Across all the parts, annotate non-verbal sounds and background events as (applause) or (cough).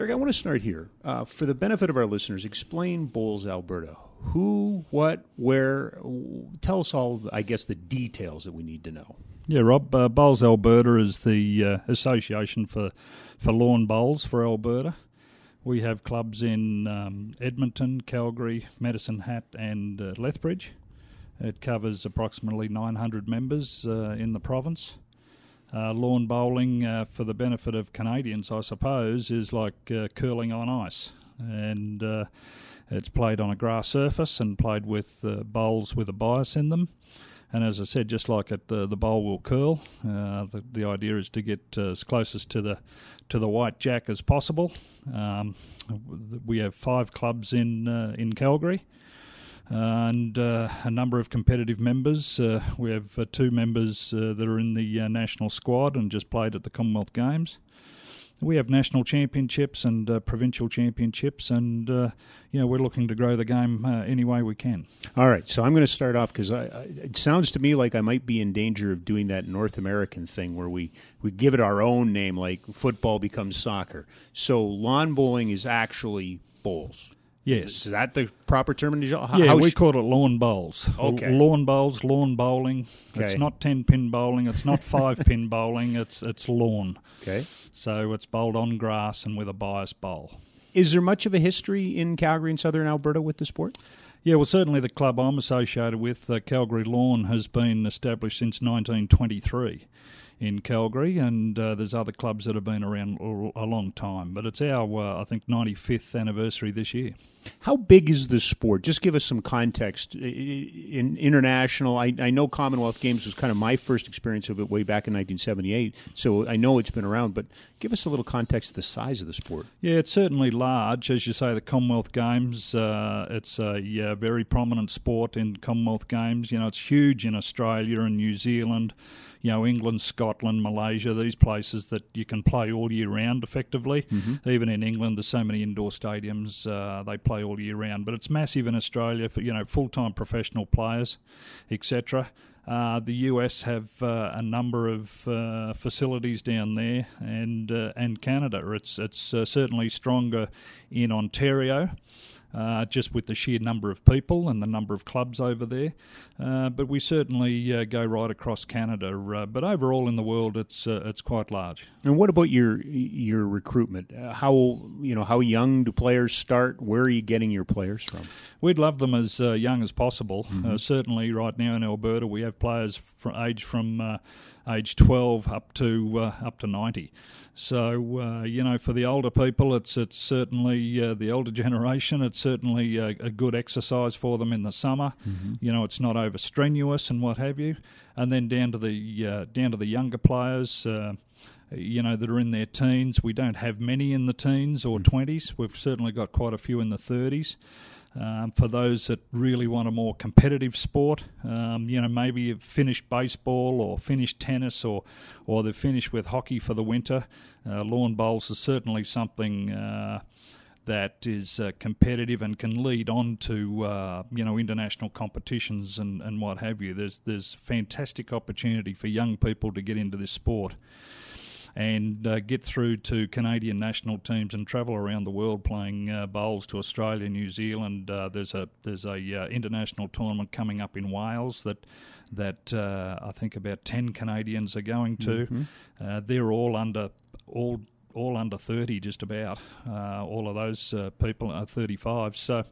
Derek, I want to start here. Uh, for the benefit of our listeners, explain Bowls Alberta. Who, what, where? Tell us all, I guess, the details that we need to know. Yeah, Rob. Uh, Bowls Alberta is the uh, association for, for lawn bowls for Alberta. We have clubs in um, Edmonton, Calgary, Medicine Hat, and uh, Lethbridge. It covers approximately 900 members uh, in the province. Uh, lawn bowling, uh, for the benefit of Canadians, I suppose, is like uh, curling on ice. And uh, it's played on a grass surface and played with uh, bowls with a bias in them. And as I said, just like it, the bowl will curl. the, the idea is to get as closest to the to the white jack as possible. Um, we have five clubs in in Calgary and uh, a number of competitive members. Uh, we have uh, two members uh, that are in the uh, national squad and just played at the Commonwealth Games. We have national championships and uh, provincial championships, and you know we're looking to grow the game any way we can. All right, so I'm going to start off because it sounds to me like I might be in danger of doing that North American thing where we, we give it our own name, like football becomes soccer. So lawn bowling is actually bowls. Yes. Is that the proper terminology? How, yeah, we sh- call it lawn bowls. Okay. lawn bowls, lawn bowling. Okay. It's not 10 pin bowling. It's not 5 (laughs) pin bowling. It's it's lawn. Okay. So it's bowled on grass and with a bias bowl. Is there much of a history in Calgary and southern Alberta with the sport? Yeah, well, certainly the club I'm associated with, uh, Calgary Lawn, has been established since 1923 in Calgary, and uh, there's other clubs that have been around a long time. But it's our, uh, I think, 95th anniversary this year. How big is this sport? Just give us some context. In international, I, I, know Commonwealth Games was kind of my first experience of it way back in 1978, so I know it's been around. But give us a little context of the size of the sport. Yeah, it's certainly large, as you say. The Commonwealth Games, uh, it's a yeah, very prominent sport in Commonwealth Games. You know, it's huge in Australia and New Zealand you know, England, Scotland, Malaysia, these places that you can play all year round effectively. Mm-hmm. Even in England, there's so many indoor stadiums, uh, they play all year round. But it's massive in Australia for, you know, full time professional players, etc. Uh, the US have uh, a number of uh, facilities down there, and uh, and Canada. It's it's uh, certainly stronger in Ontario uh, just with the sheer number of people and the number of clubs over there. Uh, but we certainly uh, go right across Canada. Uh, but overall in the world, it's uh, it's quite large. And what about your your recruitment? Uh, how you know how young do players start? Where are you getting your players from? We'd love them as young as possible. Mm-hmm. certainly, right now in Alberta, we have players from age from age 12 up to uh, up to 90. So uh, you know, for the older people, it's it's certainly uh, the older generation. It's certainly a, a, good exercise for them in the summer. Mm-hmm. You know, it's not over strenuous and what have you. And then down to the uh, down to the younger players uh, you know, that are in their teens. We don't have many in the teens or 20s. Mm-hmm. We've certainly got quite a few in the 30s. Um, for those that really want a more competitive sport, um, you know, maybe you've finished baseball or finished tennis or, or they've finished with hockey for the winter. Uh, lawn bowls is certainly something uh, that is uh, competitive and can lead on to uh, you know international competitions and, and what have you. There's there's fantastic opportunity for young people to get into this sport and uh, get through to Canadian national teams and travel around the world playing uh, bowls to Australia, New Zealand. Uh, there's a there's a uh, international tournament coming up in Wales that that uh, I think about ten Canadians are going to. Mm-hmm. Uh, they're all under all all under 30 just about uh, all of those uh, people are 35 so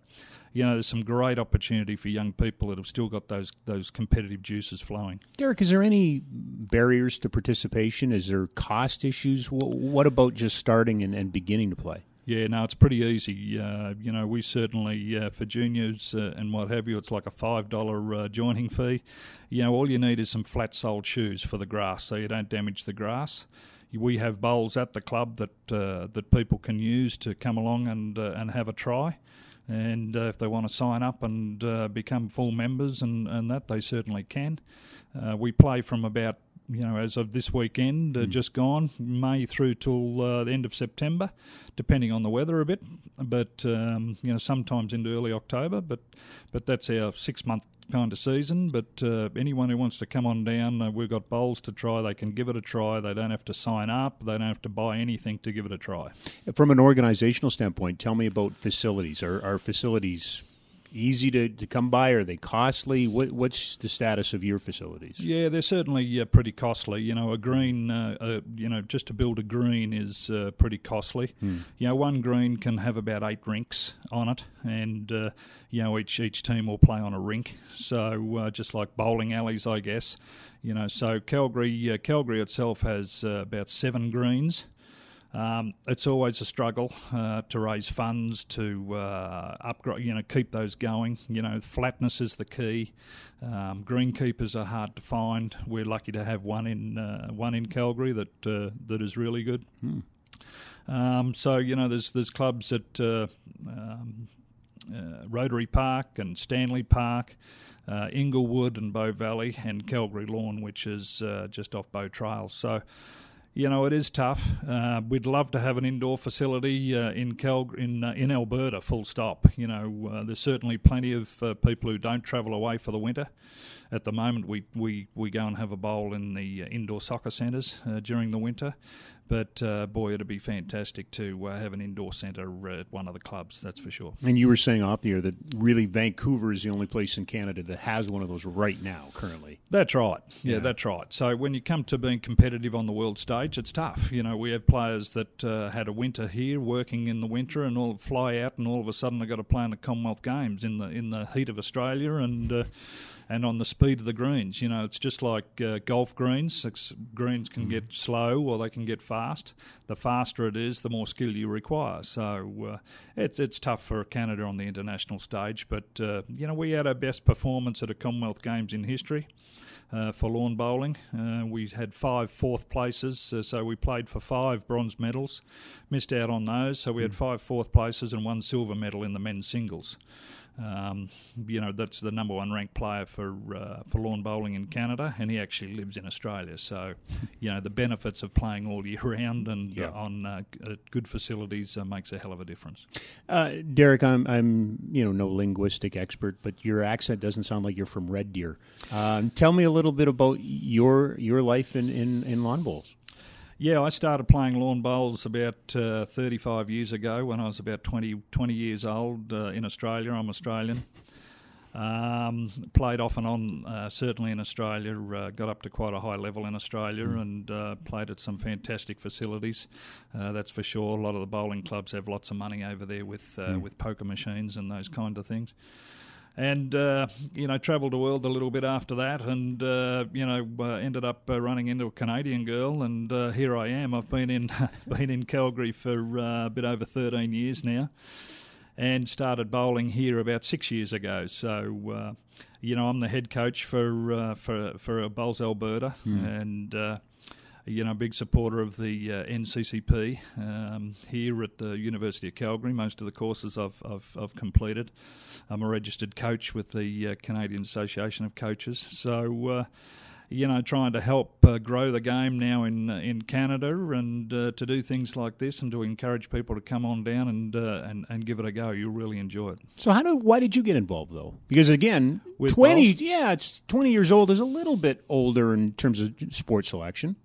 you know, there's some great opportunity for young people that have still got those those competitive juices flowing. Derek, is there any barriers to participation? Is there cost issues? What about just starting and, and beginning to play? Yeah, no, it's pretty easy. Uh, you know, we certainly uh, for juniors uh, and what have you, it's like a five dollar uh, joining fee. You know, all you need is some flat soled shoes for the grass, so you don't damage the grass. We have bowls at the club that uh, that people can use to come along and uh, and have a try and uh, if they want to sign up and uh, become full members and, and that they certainly can. Uh, we play from about you know as of this weekend mm. just gone May through till uh, the end of September, depending on the weather a bit. But um, you know sometimes into early October. But but that's our six month kind of season. But uh, anyone who wants to come on down, uh, we've got bowls to try. They can give it a try. They don't have to sign up. They don't have to buy anything to give it a try. From an organizational standpoint, tell me about facilities. Are, are facilities easy to, to come by? Are they costly? What, what's the status of your facilities? Yeah, they're certainly uh, pretty costly. You know, a green, uh, uh, you know, just to build a green is uh, pretty costly. Hmm. You know, one green can have about eight rinks on it, and uh, you know, each each team will play on a rink. So uh, just like bowling alleys, I guess. You know, so Calgary, Calgary itself has about seven greens. Um, it's always a struggle uh, to raise funds to uh, upgrade, you know, keep those going. You know, flatness is the key. Um, greenkeepers are hard to find. We're lucky to have one in uh, one in Calgary that uh, that is really good. Hmm. Um, so you know, there's there's clubs at uh, um, uh, Rotary Park and Stanley Park. Uh, Inglewood and Bow Valley and Calgary Lawn, which is uh, just off Bow Trail. So, you know, it is tough. Uh, we'd love to have an indoor facility uh, in Cal- in uh, in Alberta. Full stop. You know, uh, there's certainly plenty of uh, people who don't travel away for the winter. At the moment, we, we, we go and have a bowl in the uh, indoor soccer centres during the winter. But uh, boy, it'd be fantastic to uh, have an indoor centre at one of the clubs. That's for sure. And you were saying off the air that really Vancouver is the only place in Canada that has one of those right now, currently. That's right. Yeah, yeah. that's right. So when you come to being competitive on the world stage, it's tough. You know, we have players that uh, had a winter here, working in the winter, and all fly out, and all of a sudden they've got to play in the Commonwealth Games in the in the heat of Australia, and uh, and on the speed of the greens. You know, it's just like uh, golf greens. Greens can mm. get slow or they can get fast. The faster it is, the more skill you require. So uh, it's it's tough for Canada on the international stage. But uh, you know, we had our best performance at a Commonwealth Games in history. Uh, for lawn bowling. Uh, we had five fourth places, uh, so we played for five bronze medals. Missed out on those, so we had mm. five fourth places and one silver medal in the men's singles. Um, you know, that's the number one ranked player for uh, for lawn bowling in Canada, and he actually lives in Australia. So, (laughs) you know, the benefits of playing all year (laughs) round and yeah. uh, on uh, good facilities uh, makes a hell of a difference. Uh, Derek, I'm I'm you know no linguistic expert, but your accent doesn't sound like you're from Red Deer. Um, tell me a little bit about your your life in in, in lawn bowls. Yeah, I started playing lawn bowls about uh, 35 years ago when I was about 20, 20 years old uh, in Australia. I'm Australian. Um, played off and on, uh, certainly in Australia. Uh, got up to quite a high level in Australia mm. and uh, played at some fantastic facilities. Uh, that's for sure. A lot of the bowling clubs have lots of money over there with mm. with poker machines and those kind of things and uh, you know travelled the world a little bit after that, and uh, you know uh, ended up uh, running into a Canadian girl, and uh, here I am. I've been in (laughs) been in Calgary for uh, a bit over thirteen years now, and started bowling here about six years ago. So you know I'm the head coach for for for Bowls Alberta, mm. and you know, a big supporter of the uh, NCCP um, here at the University of Calgary. Most of the courses I've, I've, I've completed. I'm a registered coach with the uh, Canadian Association of Coaches. So, uh, you know, trying to help uh, grow the game now in uh, in Canada and uh, to do things like this and to encourage people to come on down and uh, and and give it a go. You'll really enjoy it. So, how do why did you get involved though? Because again, With twenty, yeah, it's twenty years old is a little bit older in terms of sports selection.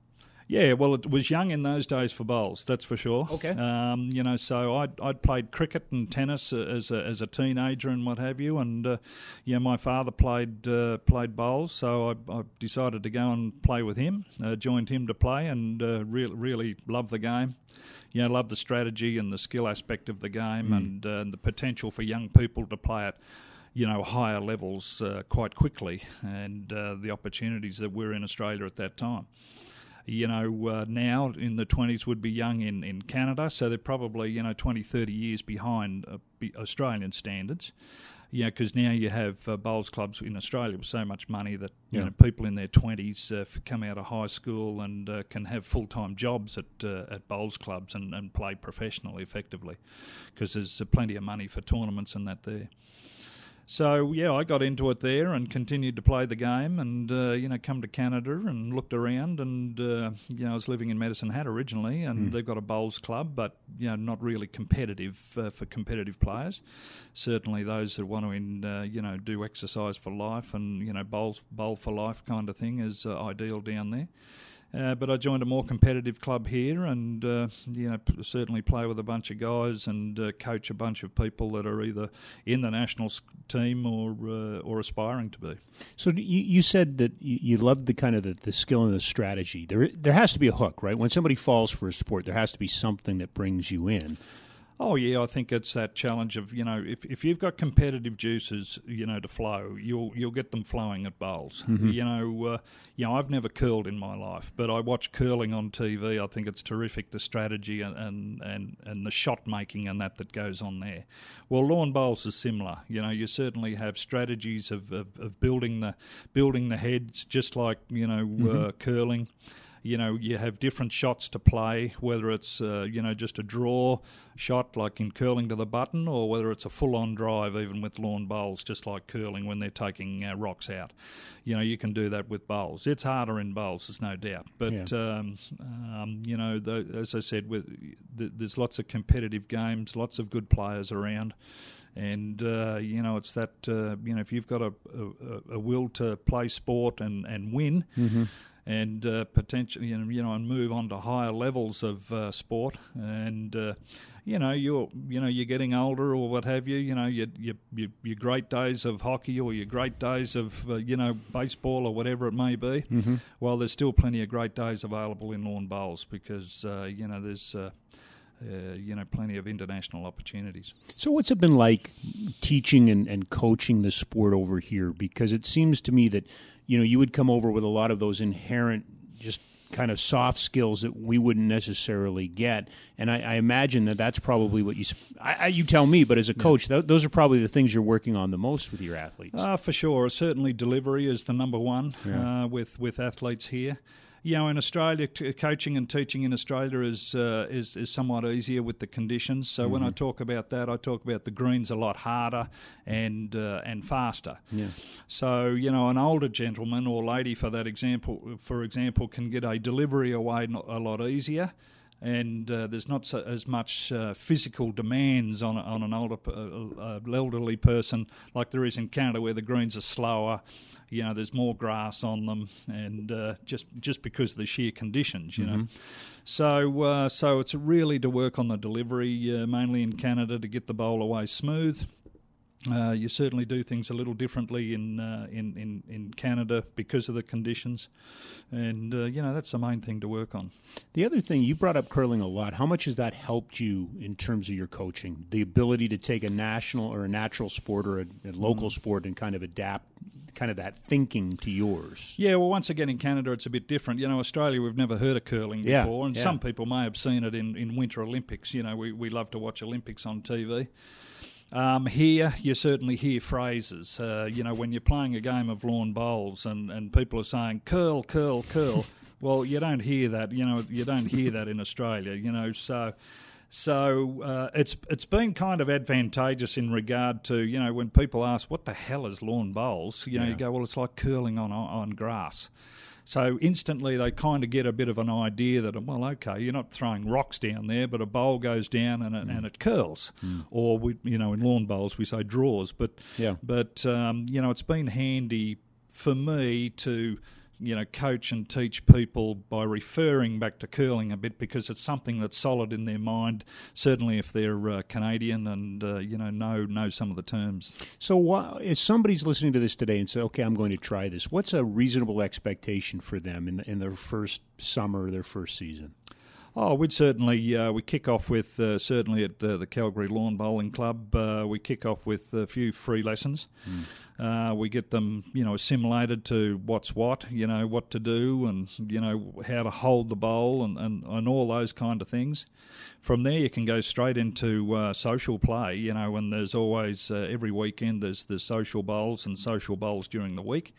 Yeah, well, it was young in those days for bowls, that's for sure. Okay. Um, you know, so I'd, I'd played cricket and tennis as a, as a teenager and what have you, and uh, yeah, my father played uh, played bowls, so I, I, decided to go and play with him. Uh, joined him to play, and uh, really really loved the game. You know, love the strategy and the skill aspect of the game, mm. and, uh, and the potential for young people to play it you know, higher levels uh, quite quickly and uh, the opportunities that were in Australia at that time you know, uh, now in the 20s would be young in, in Canada, so they're probably, you know, 20, 30 years behind uh, Australian standards. Yeah, because now you have uh, bowls clubs in Australia with so much money that you yeah. know people in their twenties uh, come out of high school and uh, can have full time jobs at uh, at bowls clubs and, and play professionally effectively, because there's uh, plenty of money for tournaments and that there. So yeah, I got into it there and continued to play the game, and uh, you know, come to Canada and looked around, and uh, you know, I was living in Medicine Hat originally, and mm. they've got a bowls club, but you know, not really competitive uh, for competitive players. Certainly, those that want to, in, uh, you know, do exercise for life and you know, bowls bowl for life kind of thing is uh, ideal down there. Uh, but I joined a more competitive club here, and uh, you know certainly play with a bunch of guys and uh, coach a bunch of people that are either in the national team or uh, or aspiring to be. So you, you said that you loved the kind of the, the skill and the strategy. There there has to be a hook, right? When somebody falls for a sport, there has to be something that brings you in. Oh yeah, I think it's that challenge of you know if, if you've got competitive juices you know to flow, you'll you'll get them flowing at bowls. Mm-hmm. You know, uh, you know I've never curled in my life, but I watch curling on TV. I think it's terrific the strategy and and, and, and the shot making and that that goes on there. Well, lawn bowls is similar. You know, you certainly have strategies of, of, of building the building the heads, just like you know mm-hmm. uh, curling you know you have different shots to play, whether it's uh, you know just a draw shot like in curling to the button, or whether it's a full-on drive, even with lawn bowls, just like curling when they're taking uh, rocks out. You know you can do that with bowls. It's harder in bowls, there's no doubt. But yeah. um, um, you know, the, as I said, with the, there's lots of competitive games, lots of good players around and uh, you know it's that uh, you know if you've got a, a, a, will to play sport and and win, mm-hmm and uh, potentially you know, you know and move on to higher levels of uh, sport and uh, you know you're you know you're getting older or what have you you know your your, your, your great days of hockey or your great days of uh, you know baseball or whatever it may be mm-hmm. well there's still plenty of great days available in lawn bowls because uh, you know there's uh, you know, plenty of international opportunities. So, what's it been like teaching and, and coaching the sport over here? Because it seems to me that, you know, you would come over with a lot of those inherent, just kind of soft skills that we wouldn't necessarily get. And I, I imagine that that's probably what you I, I, you tell me. But as a coach, th- those are probably the things you're working on the most with your athletes. Uh, for sure, certainly delivery is the number one yeah. uh, with with athletes here you know, in Australia, t- coaching and teaching in Australia is, uh, is is somewhat easier with the conditions. So mm-hmm. when I mm-hmm. talk about that, I talk about the greens a lot harder and uh, and faster. Yeah. So you know, an older gentleman or lady, for that example, for example, can get a delivery away a lot easier and uh, there's not so, as much uh, physical demands on, on an older uh, uh, elderly person like there is in Canada, where the greens are slower you know there's more grass on them, and uh, just just because of the sheer conditions, you mm-hmm. know. So uh, so it's really to work on the delivery, uh, mainly in Canada, to get the bowl away smooth. Uh, you certainly do things a little differently in, uh, in, in in Canada because of the conditions, and uh, you know that's the main thing to work on. The other thing you brought up curling a lot. How much has that helped you in terms of your coaching? The ability to take a national or a natural sport or a, a local mm. sport and kind of adapt kind of that thinking to yours. Yeah, well, once again in Canada it's a bit different. You know, Australia we've never heard of curling yeah, before, and yeah. some people may have seen it in, in Winter Olympics. You know, we, we love to watch Olympics on TV. Um, here, you certainly hear phrases. Uh, you know, when you're playing a game of lawn bowls and, and people are saying curl, curl, curl. (laughs) well, you don't hear that. You know, you don't hear that in Australia. You know, so so uh, it's it's been kind of advantageous in regard to you know when people ask what the hell is lawn bowls, you know, yeah. you go well it's like curling on on grass. So instantly they kind of get a bit of an idea that well okay you're not throwing rocks down there, but a bowl goes down and it, mm. and it curls, mm. or we you know in lawn bowls we say draws, but yeah. but um, you know it's been handy for me to you know, coach and teach people by referring back to curling a bit because it's something that's solid in their mind. Certainly, if they're uh, Canadian and uh, you know know know some of the terms. So, if somebody's listening to this today and say, "Okay, I'm going to try this," what's a reasonable expectation for them in in their first summer, their first season? Oh, we'd certainly uh, we kick off with uh, certainly at uh, the Calgary Lawn Bowling Club. Uh, we kick off with a few free lessons. Mm. we get them, you know, assimilated to what's what, you know, what to do, and you know how to hold the bowl, and, and, and all those kind of things. From there, you can go straight into uh, social play. You know, and there's always every weekend there's there's social bowls and social bowls during the week.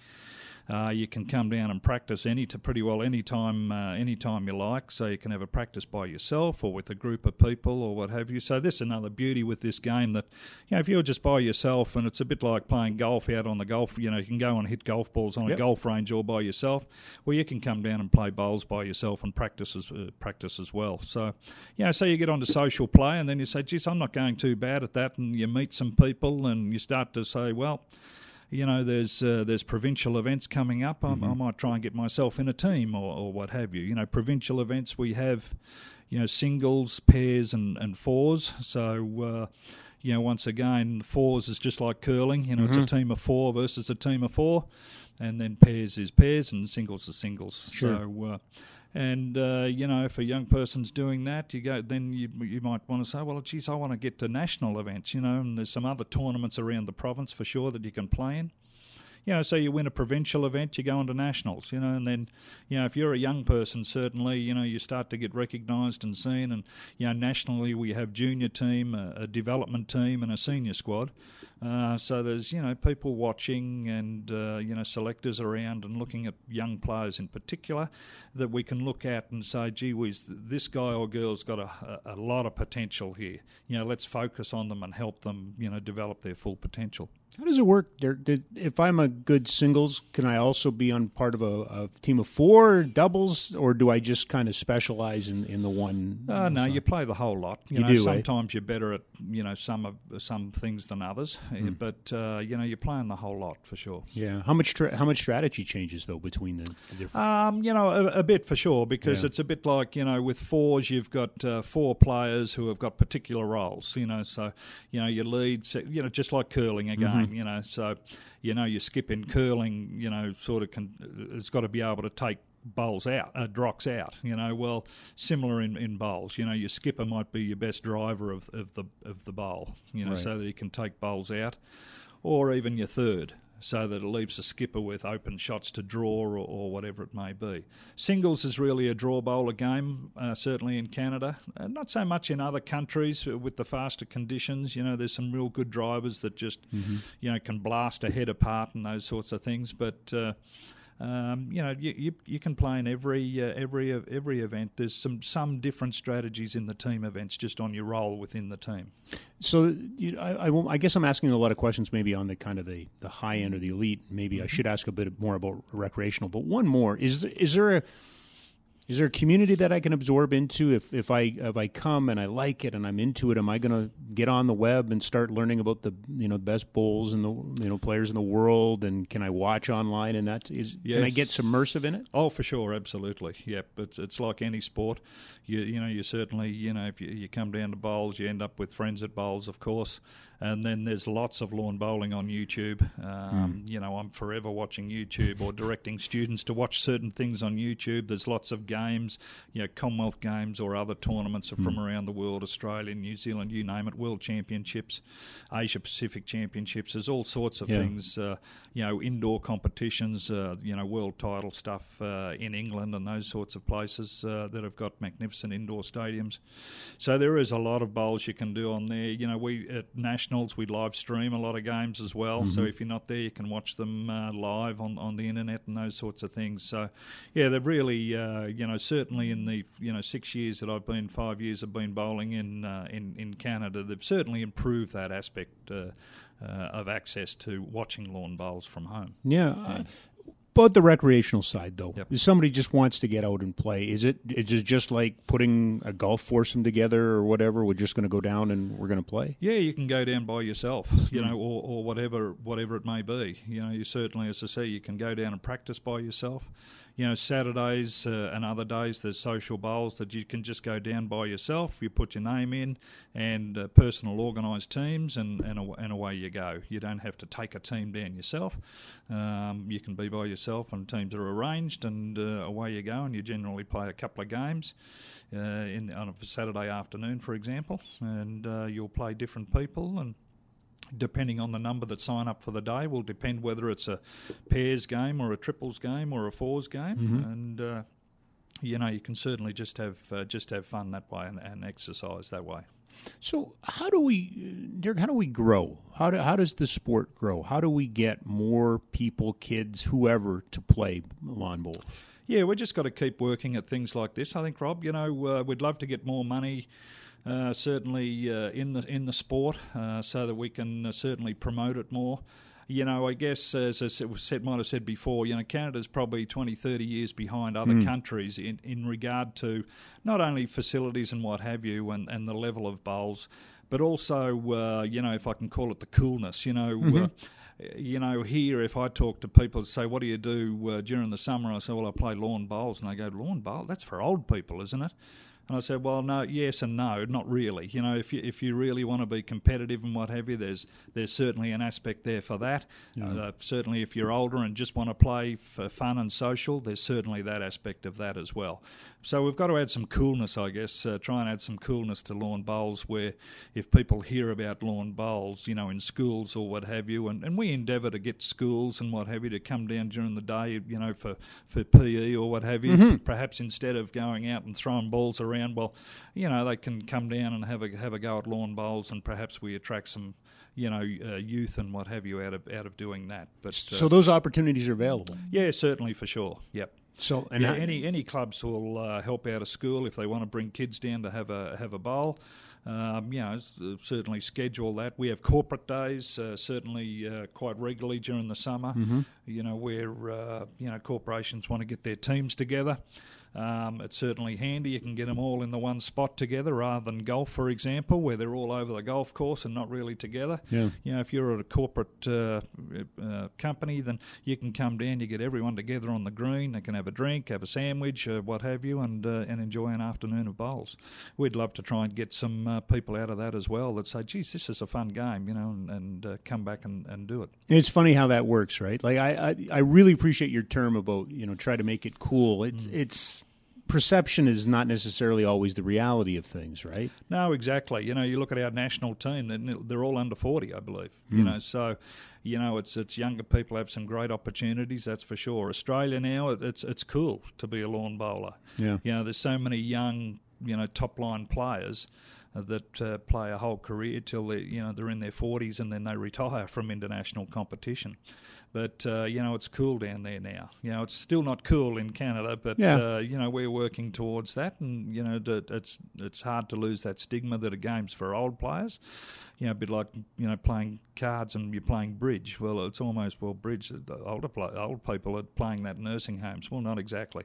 Uh, you can come down and practice any to pretty well any time uh, any time you like. So you can have a practice by yourself or with a group of people or what have you. So this is another beauty with this game that you know if you're just by yourself and it's a bit like playing golf out on the golf. You know you can go and hit golf balls on Yep. a golf range all by yourself. Well, you can come down and play bowls by yourself and practice as uh, practice as well. So you know, so you get onto social play and then you say, "Geez, I'm not going too bad at that," and you meet some people and you start to say, "Well." You know, there's uh, there's provincial events coming up. I, I might try and get myself in a team or, or what have you. You know, provincial events we have, you know, singles, pairs, and and fours. So. Uh, you know, once again, fours is just like curling. You know, it's a team of four versus a team of four, and then pairs is pairs, and singles is singles. Sure. So, uh, and uh, you know, if a young person's doing that, you go, then you you might want to say, well, geez, I want to get to national events. You know, and there's some other tournaments around the province for sure that you can play in you know, so you win a provincial event, you go on to nationals, you know, and then, you know, if you're a young person, certainly, you know, you start to get recognised and seen, and you know, nationally we have junior team, a, a development team, and a senior squad. Uh, so there's you know people watching and uh, you know selectors around and looking at young players in particular that we can look at and say, gee whiz, this guy or girl's got a, a lot of potential here. You know, let's focus on them and help them you know develop their full potential. How does it work? There, did, if I'm a good singles, can I also be on part of a, a team of four doubles, or do I just kind of specialize in, in the one? Uh, no, you play the whole lot. You, You know, do, eh? sometimes you're better at you know some of some things than others, Hmm. but uh, you know you're playing the whole lot for sure. Yeah. How much tra- how much strategy changes though between the, the different? Um, you know, a, a bit for sure, because Yeah. it's a bit like you know, with fours, you've got uh, four players who have got particular roles. You know, so you know your lead, you know, just like curling again. Mm-hmm. You know, so you know your skip in curling, you know, sort of can, it's got to be able to take bowls out, uh, drocks out. You know, well, similar in, in bowls. You know, your skipper might be your best driver of, of the of the bowl. You know, Right. so that he can take bowls out, or even your third. So that it leaves the skipper with open shots to draw or, or whatever it may be. Singles is really a draw bowler game, uh, certainly in Canada. Uh, not so much in other countries uh, with the faster conditions. You know, there's some real good drivers that just, you know, can blast a head apart and those sorts of things. But uh, um, you know, you, you you can play in every uh, every every event. There's some some different strategies in the team events, just on your role within the team. So you, I, I, I guess I'm asking a lot of questions, maybe on the kind of the, the high end or the elite. Maybe I should ask a bit more about recreational. But one more is is there a is there a community that I can absorb into if, if I if I come and I like it and I'm into it? Am I going to get on the web and start learning about the you know best bowls and the you know players in the world? And can I watch online? And that is Yeah. can I get submersive in it? Oh, for sure, absolutely. Yep, it's it's like any sport. You you know you certainly you know if you, you come down to bowls, you end up with friends at bowls, of course, and then there's lots of lawn bowling on YouTube. Um, You know, I'm forever watching YouTube or directing students to watch certain things on YouTube. There's lots of games, you know, Commonwealth Games or other tournaments from around the world, Australia, New Zealand, you name it, World Championships, Asia Pacific Championships. There's all sorts of Yeah. things uh, you know, indoor competitions, uh, you know, world title stuff uh, in England and those sorts of places uh, that have got magnificent indoor stadiums. So there is a lot of bowls you can do on there. You know, we at nationals we live stream a lot of games as well. So if you're not there, you can watch them uh, live on, on the internet and those sorts of things. So yeah, they've really, uh, you know, certainly in the you know six years that I've been, five years I've been bowling in uh, in in Canada, they've certainly improved that aspect. Uh, uh, of access to watching lawn bowls from home. Yeah. uh, But the recreational side, though, Yep. if somebody just wants to get out and play, is it is it just like putting a golf foursome together or whatever? We're just going to go down and we're going to play. Yeah, you can go down by yourself, you hmm. know, or, or whatever whatever it may be. You know, you certainly, as I say, you can go down and practice by yourself. You know, Saturdays uh, and other days there's social bowls that you can just go down by yourself. You put your name in, and uh, personal organised teams, and and, aw- and away you go. You don't have to take a team down yourself. Um, you can be by yourself, and teams are arranged, and uh, away you go. And you generally play a couple of games uh, in on a Saturday afternoon, for example, and uh, you'll play different people and. Depending on the number that sign up for the day, will depend whether it's a pairs game or a triples game or a fours game, and uh, you know you can certainly just have uh, just have fun that way and, and exercise that way. So how do we, Derek? How do we grow? How do, how does the sport grow? How do we get more people, kids, whoever, to play lawn bowls? Yeah, we just got to keep working at things like this. I think, Rob. You know, uh, we'd love to get more money. Uh, certainly uh, in the in the sport, uh, so that we can uh, certainly promote it more you know, I guess as I said, might have said before, you know, Canada's probably 20, 30 years behind other mm. countries in, in regard to not only facilities and what have you and, and the level of bowls, but also, uh, you know, if I can call it the coolness, you know. Mm-hmm. Uh, you know, here, if I talk to people and say, "What do you do uh, during the summer?" I say, "Well, I play lawn bowls," and they go, "Lawn bowl? That's for old people, isn't it?" And I said, well, no, yes and no, not really. You know, if you if you really want to be competitive and what have you, there's there's certainly an aspect there for that. Uh, certainly, if you're older and just want to play for fun and social, there's certainly that aspect of that as well. So we've got to add some coolness, I guess. Uh, try and add some coolness to lawn bowls, where if people hear about lawn bowls, you know, in schools or what have you, and, and we endeavour to get schools and what have you to come down during the day, you know, for for PE or what have you. Mm-hmm. Perhaps instead of going out and throwing balls around around, well, you know, they can come down and have a have a go at lawn bowls, and perhaps we attract some, you know, uh, youth and what have you out of out of doing that. But uh, so those opportunities are available. Yeah, certainly for sure. Yep. So and yeah, any any clubs will uh, help out a school if they want to bring kids down to have a have a bowl. Um, you know, uh, certainly schedule that. We have corporate days, uh, certainly uh, quite regularly during the summer. Mm-hmm. You know, where uh, you know corporations want to get their teams together. Um, it's certainly handy. You can get them all in the one spot together rather than golf, for example, where they're all over the golf course and not really together. Yeah. You know, if you're at a corporate uh, uh, company, then you can come down, you get everyone together on the green, they can have a drink, have a sandwich, uh, what have you, and uh, and enjoy an afternoon of bowls. We'd love to try and get some uh, people out of that as well that say, geez, this is a fun game, you know, and, and uh, come back and, and do it. It's funny how that works, right? Like, I, I, I really appreciate your term about, you know, try to make it cool. It's, mm. it's, perception is not necessarily always the reality of things, right? No, exactly. You know, you look at our national team; they're all under forty, I believe. Mm. You hmm. know, so you know, it's it's younger people have some great opportunities. That's for sure. Australia now, it's it's cool to be a lawn bowler. Yeah, you know, there's so many young, you know, top line players that uh, play a whole career till they you know they're in their 40s and then they retire from international competition. But uh, you know it's cool down there now. You know it's still not cool in Canada, but yeah. uh, you know we're working towards that, and you know it's it's hard to lose that stigma that a game's for old players you know, a bit like you know playing cards and you're playing bridge. Well, it's almost well bridge. The older play, old people are playing that in nursing homes. Well, not exactly,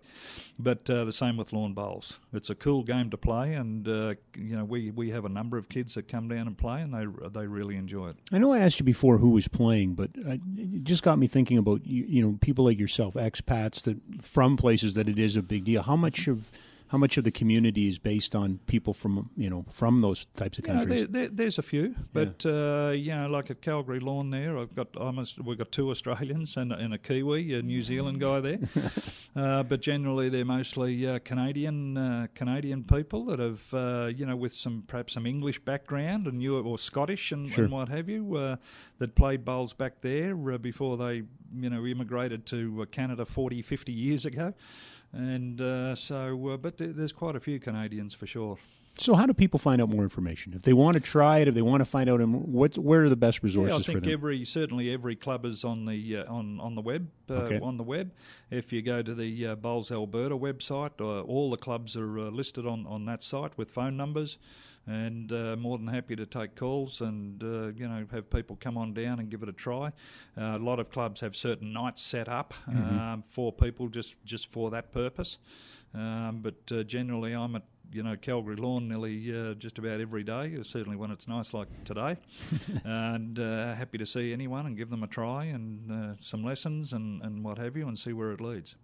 but uh, the same with lawn bowls. It's a cool game to play, and uh, you know we, we have a number of kids that come down and play, and they they really enjoy it. I know I asked you before who was playing, but it just got me thinking about you, you know people like yourself, expats that from places that it is a big deal. How much of how much of the community is based on people from you know from those types of countries? there, there, there's a few, but yeah. uh, you know, like at Calgary Lawn, there I've got almost we've got two Australians and, and a Kiwi, a New Zealand guy there, (laughs) uh, but generally they're mostly uh, Canadian uh, Canadian people that have uh, you know with some perhaps some English background and you or Scottish and, sure. and what have you uh, that played bowls back there before they you know immigrated to Canada 40, 50 years ago and uh, so, uh, but th- there's quite a few Canadians for sure. So, how do people find out more information if they want to try it? If they want to find out, what where are the best resources yeah, I think for them? every certainly every club is on the uh, on on the web. Uh, okay. On the web, if you go to the uh, Bowls Alberta website, uh, all the clubs are uh, listed on on that site with phone numbers and uh, more than happy to take calls and uh, you know have people come on down and give it a try. Uh, a lot of clubs have certain nights set up mm-hmm. um, for people just just for that purpose. Um, but uh, generally, I'm at you know Calgary Lawn nearly uh, just about every day. Certainly when it's nice like today, (laughs) and uh, happy to see anyone and give them a try and some lessons and, and what have you, and see where it leads.